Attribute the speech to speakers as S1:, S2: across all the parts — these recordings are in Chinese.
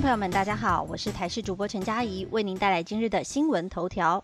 S1: 朋友们，大家好，我是台视主播陈佳怡，为您带来今日的新闻头条。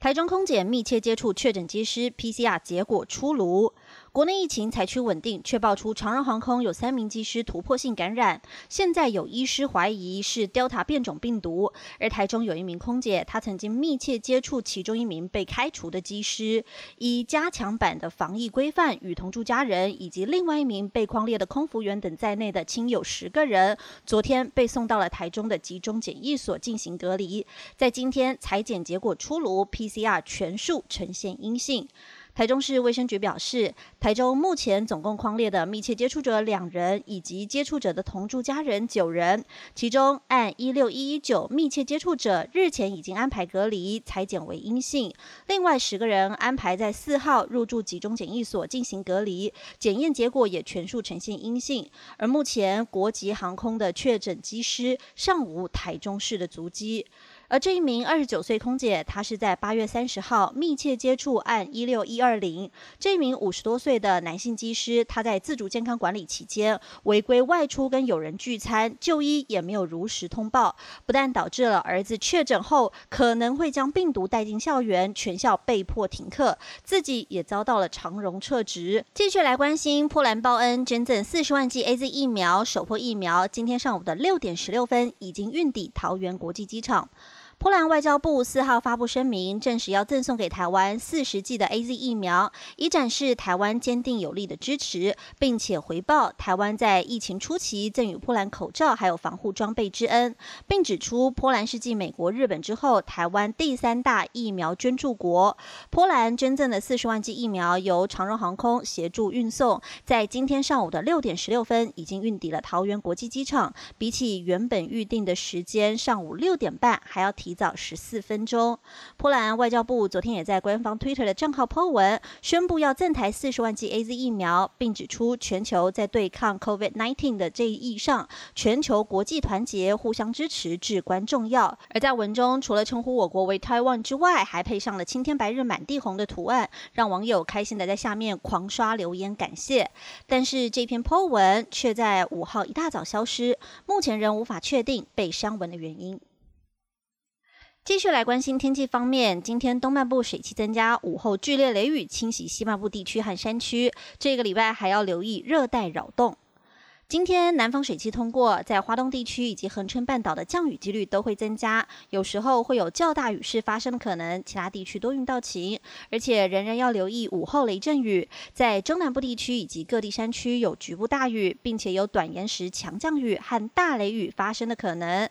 S1: 台中空姐密切接触确诊机师 PCR 结果出炉。国内疫情采取稳定，却爆出长荣航空有三名机师突破性感染，现在有医师怀疑是 Delta 变种病毒。而台中有一名空姐，她曾经密切接触其中一名被开除的机师，以加强版的防疫规范，与同住家人以及另外一名被框列的空服员等在内的亲友十个人，昨天被送到了台中的集中检疫所进行隔离。在今天裁检结果出炉，PCR 全数呈现阴性。台中市卫生局表示，台中目前总共框列的密切接触者两人，以及接触者的同住家人九人，其中按一六一一九密切接触者日前已经安排隔离，裁检为阴性；另外十个人安排在四号入住集中检疫所进行隔离，检验结果也全数呈现阴性。而目前国籍航空的确诊机师尚无台中市的足迹。而这一名二十九岁空姐，她是在八月三十号密切接触案一六一二零。这一名五十多岁的男性机师，他在自主健康管理期间违规外出跟友人聚餐，就医也没有如实通报，不但导致了儿子确诊后可能会将病毒带进校园，全校被迫停课，自己也遭到了长荣撤职。继续来关心波兰报恩捐赠四十万剂 A Z 疫苗，首波疫苗今天上午的六点十六分已经运抵桃园国际机场。波兰外交部四号发布声明，证实要赠送给台湾四十剂的 A Z 疫苗，以展示台湾坚定有力的支持，并且回报台湾在疫情初期赠予波兰口罩还有防护装备之恩，并指出波兰是继美国、日本之后台湾第三大疫苗捐助国。波兰捐赠的四十万剂疫苗由长荣航空协助运送，在今天上午的六点十六分已经运抵了桃园国际机场，比起原本预定的时间上午六点半还要提。提早十四分钟，波兰外交部昨天也在官方 Twitter 的账号 po 文，宣布要赠台四十万剂 A Z 疫苗，并指出全球在对抗 COVID-19 的这一意义上，全球国际团结、互相支持至关重要。而在文中，除了称呼我国为 Taiwan 之外，还配上了青天白日满地红的图案，让网友开心的在下面狂刷留言感谢。但是这篇 po 文却在五号一大早消失，目前仍无法确定被删文的原因。继续来关心天气方面，今天东半部水汽增加，午后剧烈雷雨侵袭西半部地区和山区。这个礼拜还要留意热带扰动。今天南方水汽通过，在华东地区以及恒春半岛的降雨几率都会增加，有时候会有较大雨势发生的可能。其他地区多云到晴，而且仍然要留意午后雷阵雨。在中南部地区以及各地山区有局部大雨，并且有短延时强降雨和大雷雨发生的可能。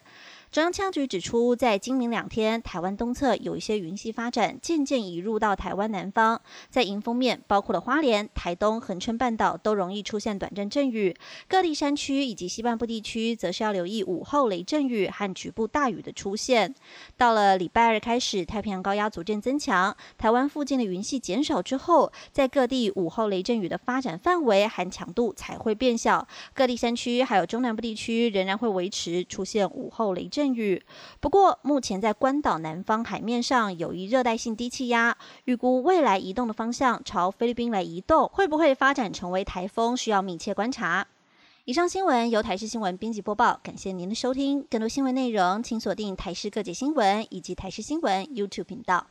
S1: 中央气象局指出，在今明两天，台湾东侧有一些云系发展，渐渐移入到台湾南方。在迎风面，包括了花莲、台东、恒春半岛都容易出现短暂阵雨，各地山区以及西半部地区则是要留意午后雷阵雨和局部大雨的出现。到了礼拜二开始，太平洋高压逐渐增强，台湾附近的云系减少之后，在各地午后雷阵雨的发展范围和强度才会变小。各地山区还有中南部地区仍然会维持出现午后雷阵阵。雨。不过，目前在关岛南方海面上有一热带性低气压，预估未来移动的方向朝菲律宾来移动，会不会发展成为台风，需要密切观察。以上新闻由台视新闻编辑播报，感谢您的收听。更多新闻内容，请锁定台视各界新闻以及台视新闻 YouTube 频道。